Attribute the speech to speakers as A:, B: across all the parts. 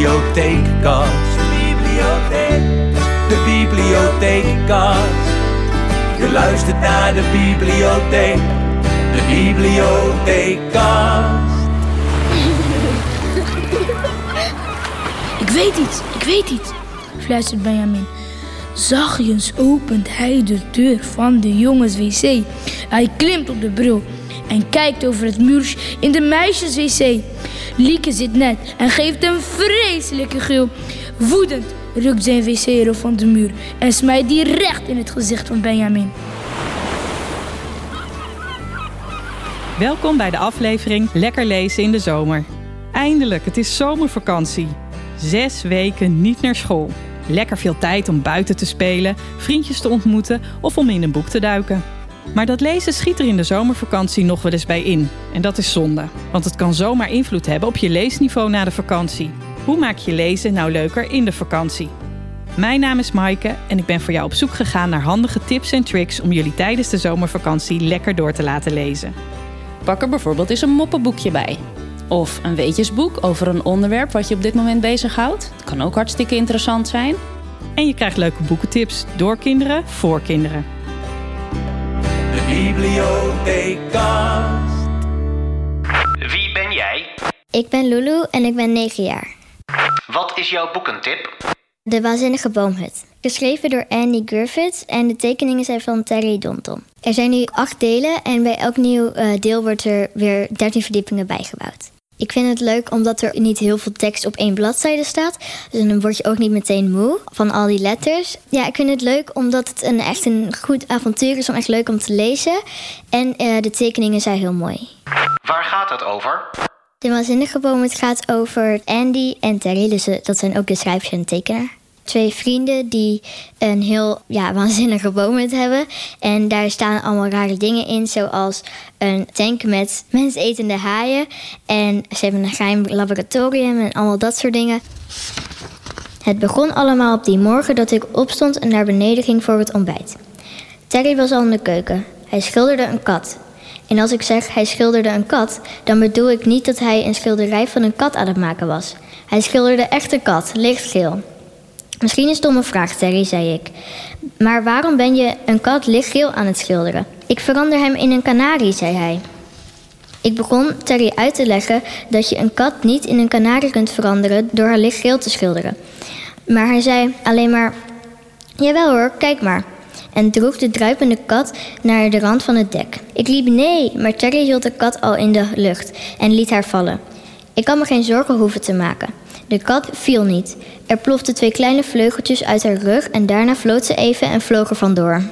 A: bibliotheekkast. De bibliotheek. De bibliotheekkast. Je luistert naar de bibliotheek. De bibliotheekkast.
B: Ik weet iets, ik weet iets, fluistert Benjamin. Zachtjes opent hij de deur van de jongens wc. Hij klimt op de bril en kijkt over het muur in de meisjes wc. Lieke zit net en geeft een vreselijke gil. Woedend rukt zijn wc van de muur en smijt die recht in het gezicht van Benjamin.
C: Welkom bij de aflevering Lekker lezen in de zomer. Eindelijk, het is zomervakantie. Zes weken niet naar school. Lekker veel tijd om buiten te spelen, vriendjes te ontmoeten of om in een boek te duiken. Maar dat lezen schiet er in de zomervakantie nog wel eens bij in. En dat is zonde, want het kan zomaar invloed hebben op je leesniveau na de vakantie. Hoe maak je lezen nou leuker in de vakantie? Mijn naam is Maaike en ik ben voor jou op zoek gegaan naar handige tips en tricks om jullie tijdens de zomervakantie lekker door te laten lezen.
D: Pak er bijvoorbeeld eens een moppenboekje bij. Of een weetjesboek over een onderwerp wat je op dit moment bezighoudt. Het kan ook hartstikke interessant zijn.
C: En je krijgt leuke boekentips door kinderen voor kinderen.
A: Bibliotheekkast.
E: Wie ben jij?
F: Ik ben Lulu en ik ben 9 jaar.
E: Wat is jouw boekentip?
F: De Waanzinnige Boomhut. Geschreven door Andy Griffiths en de tekeningen zijn van Terry Donton. Er zijn nu acht delen en bij elk nieuw eh, deel wordt er weer 13 verdiepingen bijgebouwd. Ik vind het leuk omdat er niet heel veel tekst op één bladzijde staat. Dus dan word je ook niet meteen moe van al die letters. Ja, ik vind het leuk omdat het een, echt een goed avontuur is om echt leuk om te lezen. En eh, de tekeningen zijn heel mooi.
E: Waar gaat het over?
F: De Waanzinnige Boom het gaat over Andy en Terry. Dus eh, dat zijn ook de schrijver en tekenaar. Twee vrienden die een heel ja, waanzinnige boomhut hebben. En daar staan allemaal rare dingen in. Zoals een tank met mensetende haaien. En ze hebben een geheim laboratorium en allemaal dat soort dingen. Het begon allemaal op die morgen dat ik opstond en naar beneden ging voor het ontbijt. Terry was al in de keuken. Hij schilderde een kat. En als ik zeg hij schilderde een kat, dan bedoel ik niet dat hij een schilderij van een kat aan het maken was. Hij schilderde echt een kat, lichtgeel. Misschien een stomme vraag, Terry, zei ik. Maar waarom ben je een kat lichtgeel aan het schilderen? Ik verander hem in een kanarie, zei hij. Ik begon Terry uit te leggen dat je een kat niet in een kanarie kunt veranderen door haar lichtgeel te schilderen. Maar hij zei alleen maar: Jawel hoor, kijk maar. En droeg de druipende kat naar de rand van het dek. Ik liep nee, maar Terry hield de kat al in de lucht en liet haar vallen. Ik had me geen zorgen hoeven te maken. De kat viel niet. Er ploften twee kleine vleugeltjes uit haar rug en daarna floot ze even en vloog er vandoor.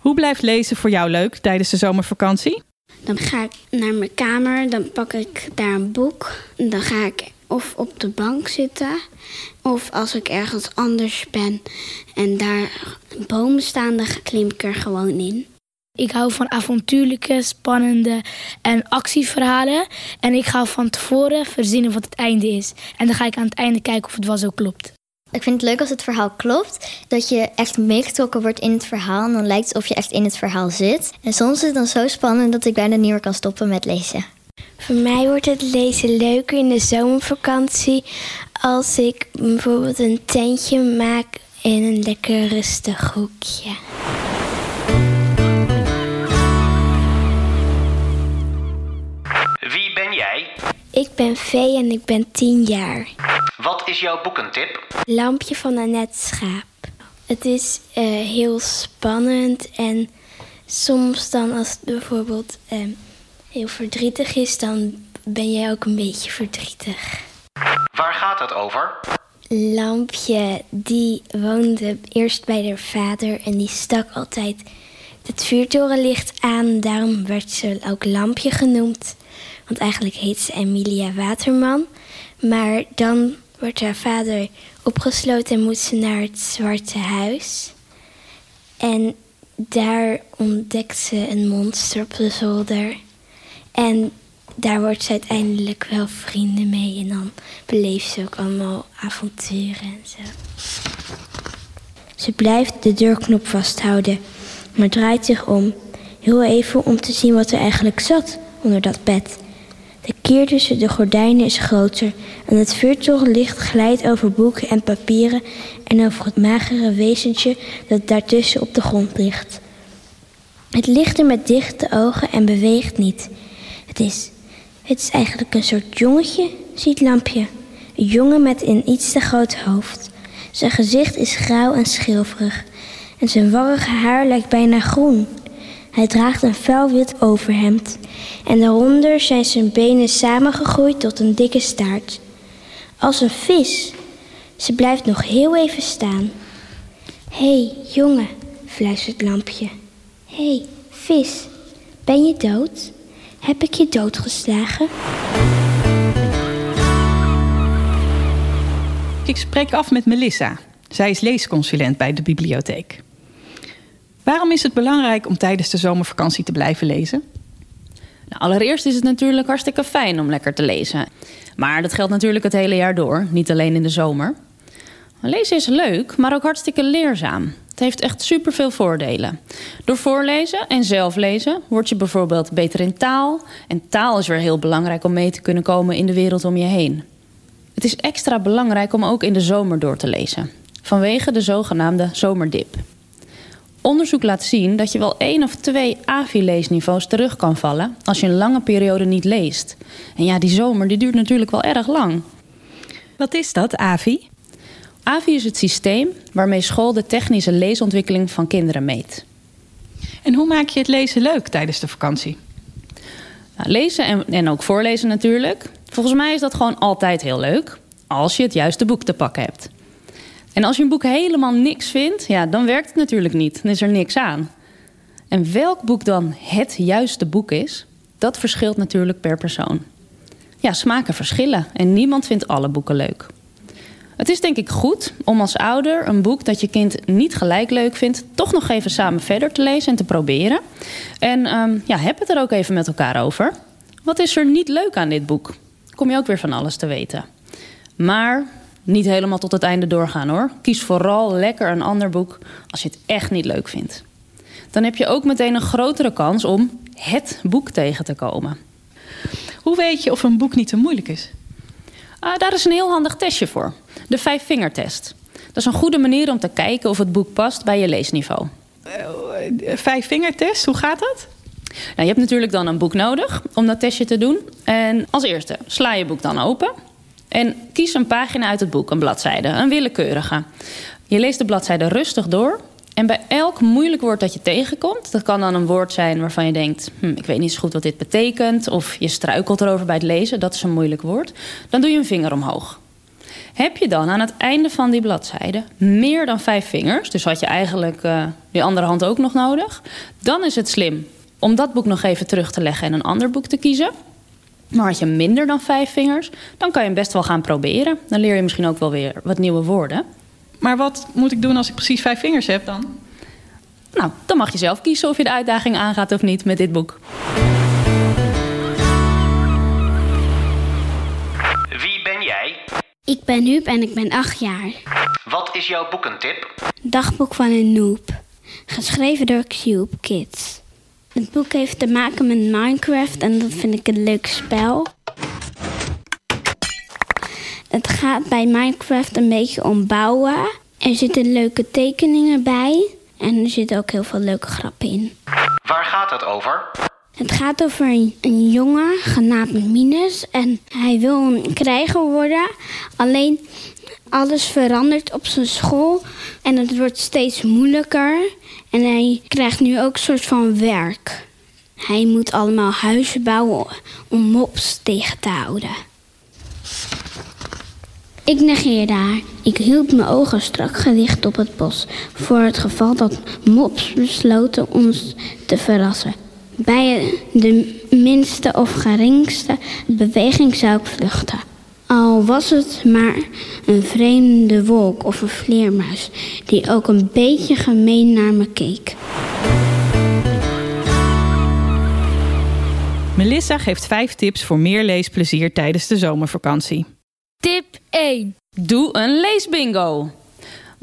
C: Hoe blijft lezen voor jou leuk tijdens de zomervakantie?
G: Dan ga ik naar mijn kamer, dan pak ik daar een boek. Dan ga ik of op de bank zitten, of als ik ergens anders ben en daar bomen staan, dan klim ik er gewoon in.
B: Ik hou van avontuurlijke, spannende en actieverhalen. En ik ga van tevoren verzinnen wat het einde is. En dan ga ik aan het einde kijken of het wel zo klopt.
F: Ik vind het leuk als het verhaal klopt. Dat je echt meegetrokken wordt in het verhaal. En dan lijkt het of je echt in het verhaal zit. En soms is het dan zo spannend dat ik bijna niet meer kan stoppen met lezen.
G: Voor mij wordt het lezen leuker in de zomervakantie. Als ik bijvoorbeeld een tentje maak in een lekker rustig hoekje. Ik ben Vee en ik ben 10 jaar.
E: Wat is jouw boekentip?
G: Lampje van Annette Schaap. Het is eh, heel spannend en soms dan als het bijvoorbeeld eh, heel verdrietig is, dan ben jij ook een beetje verdrietig.
E: Waar gaat het over?
G: Lampje die woonde eerst bij haar vader en die stak altijd het vuurtorenlicht aan. Daarom werd ze ook Lampje genoemd. Want eigenlijk heet ze Emilia Waterman. Maar dan wordt haar vader opgesloten en moet ze naar het Zwarte Huis. En daar ontdekt ze een monster op de zolder. En daar wordt ze uiteindelijk wel vrienden mee. En dan beleeft ze ook allemaal avonturen en zo. Ze blijft de deurknop vasthouden, maar draait zich om. Heel even om te zien wat er eigenlijk zat onder dat bed. De kier tussen de gordijnen is groter en het vuurtorenlicht glijdt over boeken en papieren en over het magere wezentje dat daartussen op de grond ligt. Het ligt er met dichte ogen en beweegt niet. Het is, het is eigenlijk een soort jongetje, ziet Lampje. Een jongen met een iets te groot hoofd. Zijn gezicht is grauw en schilferig en zijn warrige haar lijkt bijna groen. Hij draagt een vuilwit overhemd en daaronder zijn zijn benen samengegroeid tot een dikke staart. Als een vis. Ze blijft nog heel even staan. Hé, hey, jongen, fluistert Lampje. Hé, hey, vis, ben je dood? Heb ik je doodgeslagen?
C: Ik spreek af met Melissa. Zij is leesconsulent bij de bibliotheek. Waarom is het belangrijk om tijdens de zomervakantie te blijven lezen?
D: Nou, allereerst is het natuurlijk hartstikke fijn om lekker te lezen. Maar dat geldt natuurlijk het hele jaar door, niet alleen in de zomer. Lezen is leuk, maar ook hartstikke leerzaam. Het heeft echt superveel voordelen. Door voorlezen en zelf lezen word je bijvoorbeeld beter in taal. En taal is weer heel belangrijk om mee te kunnen komen in de wereld om je heen. Het is extra belangrijk om ook in de zomer door te lezen. Vanwege de zogenaamde zomerdip. Onderzoek laat zien dat je wel één of twee AVI-leesniveaus terug kan vallen als je een lange periode niet leest. En ja, die zomer die duurt natuurlijk wel erg lang.
C: Wat is dat, AVI?
D: AVI is het systeem waarmee school de technische leesontwikkeling van kinderen meet.
C: En hoe maak je het lezen leuk tijdens de vakantie?
D: Nou, lezen en, en ook voorlezen natuurlijk. Volgens mij is dat gewoon altijd heel leuk. Als je het juiste boek te pakken hebt. En als je een boek helemaal niks vindt, ja, dan werkt het natuurlijk niet. Dan is er niks aan. En welk boek dan het juiste boek is, dat verschilt natuurlijk per persoon. Ja, smaken verschillen en niemand vindt alle boeken leuk. Het is denk ik goed om als ouder een boek dat je kind niet gelijk leuk vindt, toch nog even samen verder te lezen en te proberen. En um, ja, heb het er ook even met elkaar over. Wat is er niet leuk aan dit boek? Kom je ook weer van alles te weten. Maar niet helemaal tot het einde doorgaan hoor. Kies vooral lekker een ander boek als je het echt niet leuk vindt. Dan heb je ook meteen een grotere kans om het boek tegen te komen.
C: Hoe weet je of een boek niet te moeilijk is?
D: Uh, daar is een heel handig testje voor. De vijfvingertest. Dat is een goede manier om te kijken of het boek past bij je leesniveau.
C: Uh, vijfvingertest, hoe gaat dat?
D: Nou, je hebt natuurlijk dan een boek nodig om dat testje te doen. En als eerste sla je boek dan open. En kies een pagina uit het boek, een bladzijde, een willekeurige. Je leest de bladzijde rustig door. En bij elk moeilijk woord dat je tegenkomt, dat kan dan een woord zijn waarvan je denkt: hm, ik weet niet zo goed wat dit betekent, of je struikelt erover bij het lezen, dat is een moeilijk woord, dan doe je een vinger omhoog. Heb je dan aan het einde van die bladzijde meer dan vijf vingers, dus had je eigenlijk uh, je andere hand ook nog nodig, dan is het slim om dat boek nog even terug te leggen en een ander boek te kiezen. Maar had je minder dan vijf vingers, dan kan je hem best wel gaan proberen. Dan leer je misschien ook wel weer wat nieuwe woorden.
C: Maar wat moet ik doen als ik precies vijf vingers heb dan?
D: Nou, dan mag je zelf kiezen of je de uitdaging aangaat of niet met dit boek.
E: Wie ben jij?
G: Ik ben Huub en ik ben acht jaar.
E: Wat is jouw boekentip?
G: Dagboek van een noob. Geschreven door Cube Kids. Het boek heeft te maken met Minecraft en dat vind ik een leuk spel. Het gaat bij Minecraft een beetje om bouwen. Er zitten leuke tekeningen bij en er zitten ook heel veel leuke grappen in.
E: Waar gaat het over?
G: Het gaat over een, jongen genaamd Minus en hij wil een krijger worden. Alleen alles verandert op zijn school en het wordt steeds moeilijker. En hij krijgt nu ook een soort van werk. Hij moet allemaal huizen bouwen om mops tegen te houden. Ik negeerde haar. Ik hield mijn ogen strak gericht op het bos. Voor het geval dat mops besloten ons te verrassen. Bij de minste of geringste beweging zou ik vluchten. Al was het maar een vreemde wolk of een vleermuis die ook een beetje gemeen naar me keek.
C: Melissa geeft vijf tips voor meer leesplezier tijdens de zomervakantie.
B: Tip 1.
D: Doe een leesbingo.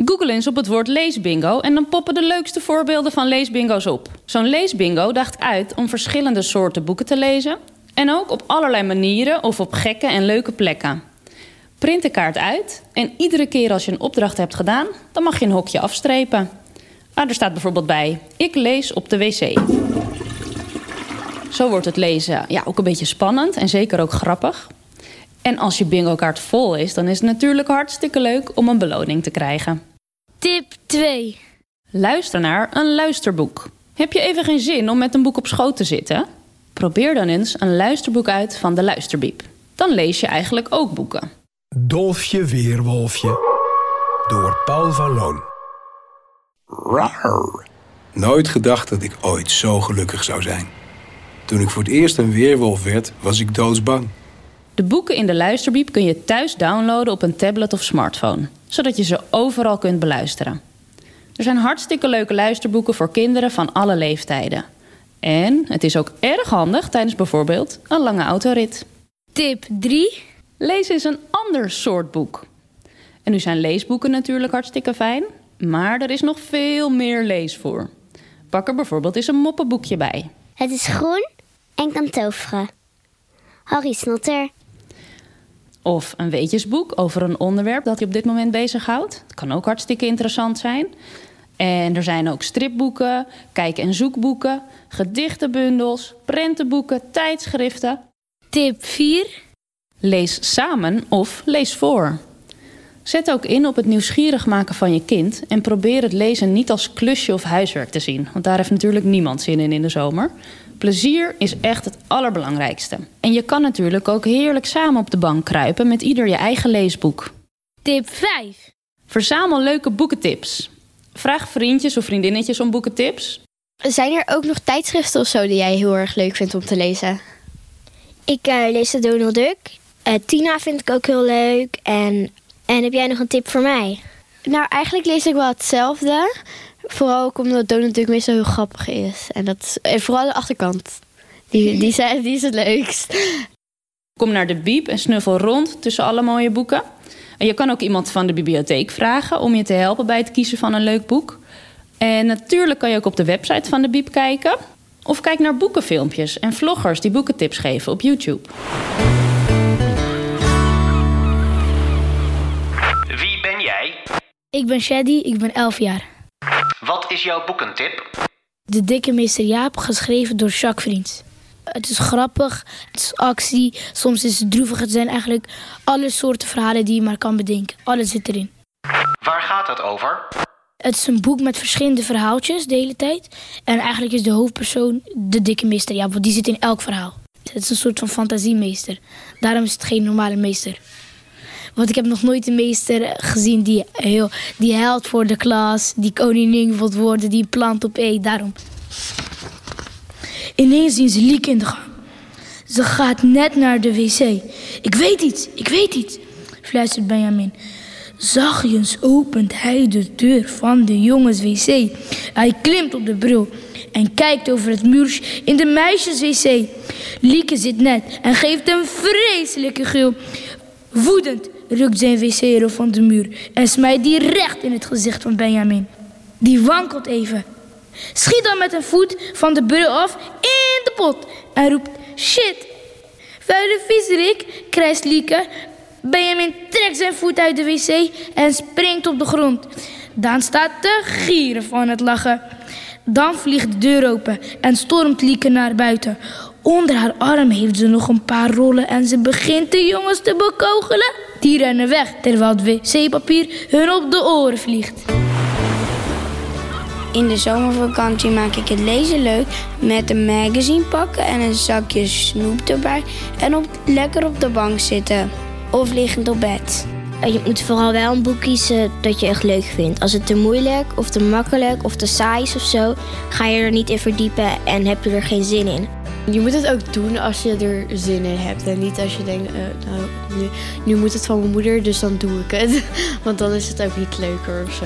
D: Google eens op het woord leesbingo en dan poppen de leukste voorbeelden van leesbingo's op. Zo'n leesbingo daagt uit om verschillende soorten boeken te lezen En ook op allerlei manieren of op gekke en leuke plekken. Print de kaart uit en iedere keer als je een opdracht hebt gedaan, dan mag je een hokje afstrepen. Ah, er staat bijvoorbeeld bij: Ik lees op de wc. Zo wordt het lezen ja, ook een beetje spannend en zeker ook grappig. En als je bingo-kaart vol is, dan is het natuurlijk hartstikke leuk om een beloning te krijgen.
B: Tip 2.
D: Luister naar een luisterboek. Heb je even geen zin om met een boek op schoot te zitten? Probeer dan eens een luisterboek uit van de Luisterbiep. Dan lees je eigenlijk ook boeken.
H: Dolfje Weerwolfje door Paul van Loon. Rar. Nooit gedacht dat ik ooit zo gelukkig zou zijn. Toen ik voor het eerst een weerwolf werd, was ik doodsbang.
D: De boeken in de Luisterbiep kun je thuis downloaden op een tablet of smartphone, zodat je ze overal kunt beluisteren. Er zijn hartstikke leuke luisterboeken voor kinderen van alle leeftijden. En het is ook erg handig tijdens bijvoorbeeld een lange autorit.
B: Tip 3.
D: Lezen is een ander soort boek. En nu zijn leesboeken natuurlijk hartstikke fijn, maar er is nog veel meer leesvoer. Pak er bijvoorbeeld eens een moppenboekje bij.
I: Het is groen en kan toveren. Harry Snotter.
D: Of een weetjesboek over een onderwerp dat je op dit moment bezighoudt. Dat kan ook hartstikke interessant zijn. En er zijn ook stripboeken, kijk- en zoekboeken, gedichtenbundels, prentenboeken, tijdschriften.
B: Tip 4.
D: Lees samen of lees voor. Zet ook in op het nieuwsgierig maken van je kind en probeer het lezen niet als klusje of huiswerk te zien, want daar heeft natuurlijk niemand zin in in de zomer. Plezier is echt het allerbelangrijkste. En je kan natuurlijk ook heerlijk samen op de bank kruipen met ieder je eigen leesboek.
B: Tip 5.
D: Verzamel leuke boekentips. Vraag vriendjes of vriendinnetjes om boekentips.
J: Zijn er ook nog tijdschriften of zo die jij heel erg leuk vindt om te lezen?
I: Ik uh, lees de Donald Duck. Uh, Tina vind ik ook heel leuk. En, en heb jij nog een tip voor mij?
J: Nou, eigenlijk lees ik wel hetzelfde. Vooral ook omdat Donald Duck meestal heel grappig is. En, dat, en vooral de achterkant. Die, die, zijn, die is het leukst.
D: Kom naar de biep en snuffel rond tussen alle mooie boeken. En je kan ook iemand van de bibliotheek vragen om je te helpen bij het kiezen van een leuk boek. En natuurlijk kan je ook op de website van de biep kijken. Of kijk naar boekenfilmpjes en vloggers die boekentips geven op YouTube.
E: Wie ben jij?
B: Ik ben Shady, ik ben 11 jaar.
E: Wat is jouw boekentip?
B: De dikke meester Jaap, geschreven door Jacques Vriends. Het is grappig, het is actie, soms is het droevig. Het zijn eigenlijk alle soorten verhalen die je maar kan bedenken. Alles zit erin.
E: Waar gaat het over?
B: Het is een boek met verschillende verhaaltjes de hele tijd. En eigenlijk is de hoofdpersoon de dikke meester Jaap, want die zit in elk verhaal. Het is een soort van fantasiemeester. Daarom is het geen normale meester. Want ik heb nog nooit een meester gezien die, heel, die held voor de klas, die koningin wilt worden, die plant op eet. Daarom. Ineens zien ze Liek in de gang. Ze gaat net naar de wc. Ik weet iets, ik weet iets, fluistert Benjamin. Zachtjes opent hij de deur van de jongens wc. Hij klimt op de bril en kijkt over het muurtje in de meisjes wc. Lieke zit net en geeft een vreselijke gil. Woedend rukt zijn wc-rol van de muur en smijt die recht in het gezicht van Benjamin. Die wankelt even. Schiet dan met een voet van de bril af in de pot en roept shit. Vuile viezerik, krijst Lieke. Benjamin trekt zijn voet uit de wc en springt op de grond. Daan staat te gieren van het lachen. Dan vliegt de deur open en stormt Lieke naar buiten. Onder haar arm heeft ze nog een paar rollen en ze begint de jongens te bekogelen. Die rennen weg terwijl het wc-papier hun op de oren vliegt.
G: In de zomervakantie maak ik het lezen leuk met een magazine pakken en een zakje snoep erbij en op, lekker op de bank zitten of liggend op bed.
F: Je moet vooral wel een boek kiezen dat je echt leuk vindt. Als het te moeilijk of te makkelijk of te saai is of zo, ga je er niet in verdiepen en heb je er geen zin in.
J: Je moet het ook doen als je er zin in hebt. En niet als je denkt, uh, nou, nu, nu moet het van mijn moeder, dus dan doe ik het. Want dan is het ook niet leuker of zo.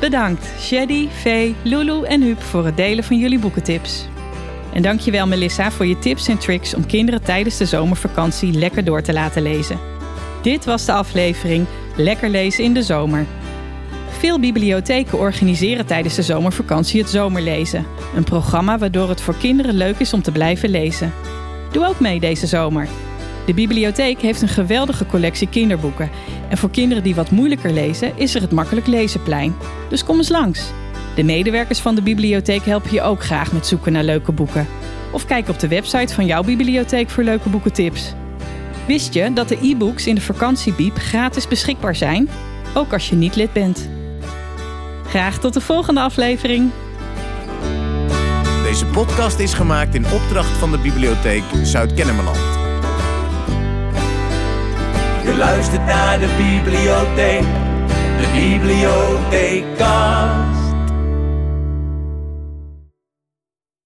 C: Bedankt Shady, Vee, Lulu en Huub voor het delen van jullie boekentips. En dankjewel Melissa voor je tips en tricks om kinderen tijdens de zomervakantie lekker door te laten lezen. Dit was de aflevering Lekker lezen in de zomer. Veel bibliotheken organiseren tijdens de zomervakantie het Zomerlezen. Een programma waardoor het voor kinderen leuk is om te blijven lezen. Doe ook mee deze zomer. De bibliotheek heeft een geweldige collectie kinderboeken. En voor kinderen die wat moeilijker lezen, is er het Makkelijk Lezenplein. Dus kom eens langs. De medewerkers van de bibliotheek helpen je ook graag met zoeken naar leuke boeken. Of kijk op de website van jouw bibliotheek voor leuke boekentips. Wist je dat de e-books in de vakantiebiep gratis beschikbaar zijn? Ook als je niet lid bent. Graag tot de volgende aflevering.
K: Deze podcast is gemaakt in opdracht van de Bibliotheek Zuid-Kennemerland.
A: Je luistert naar de bibliotheek, de bibliothekast.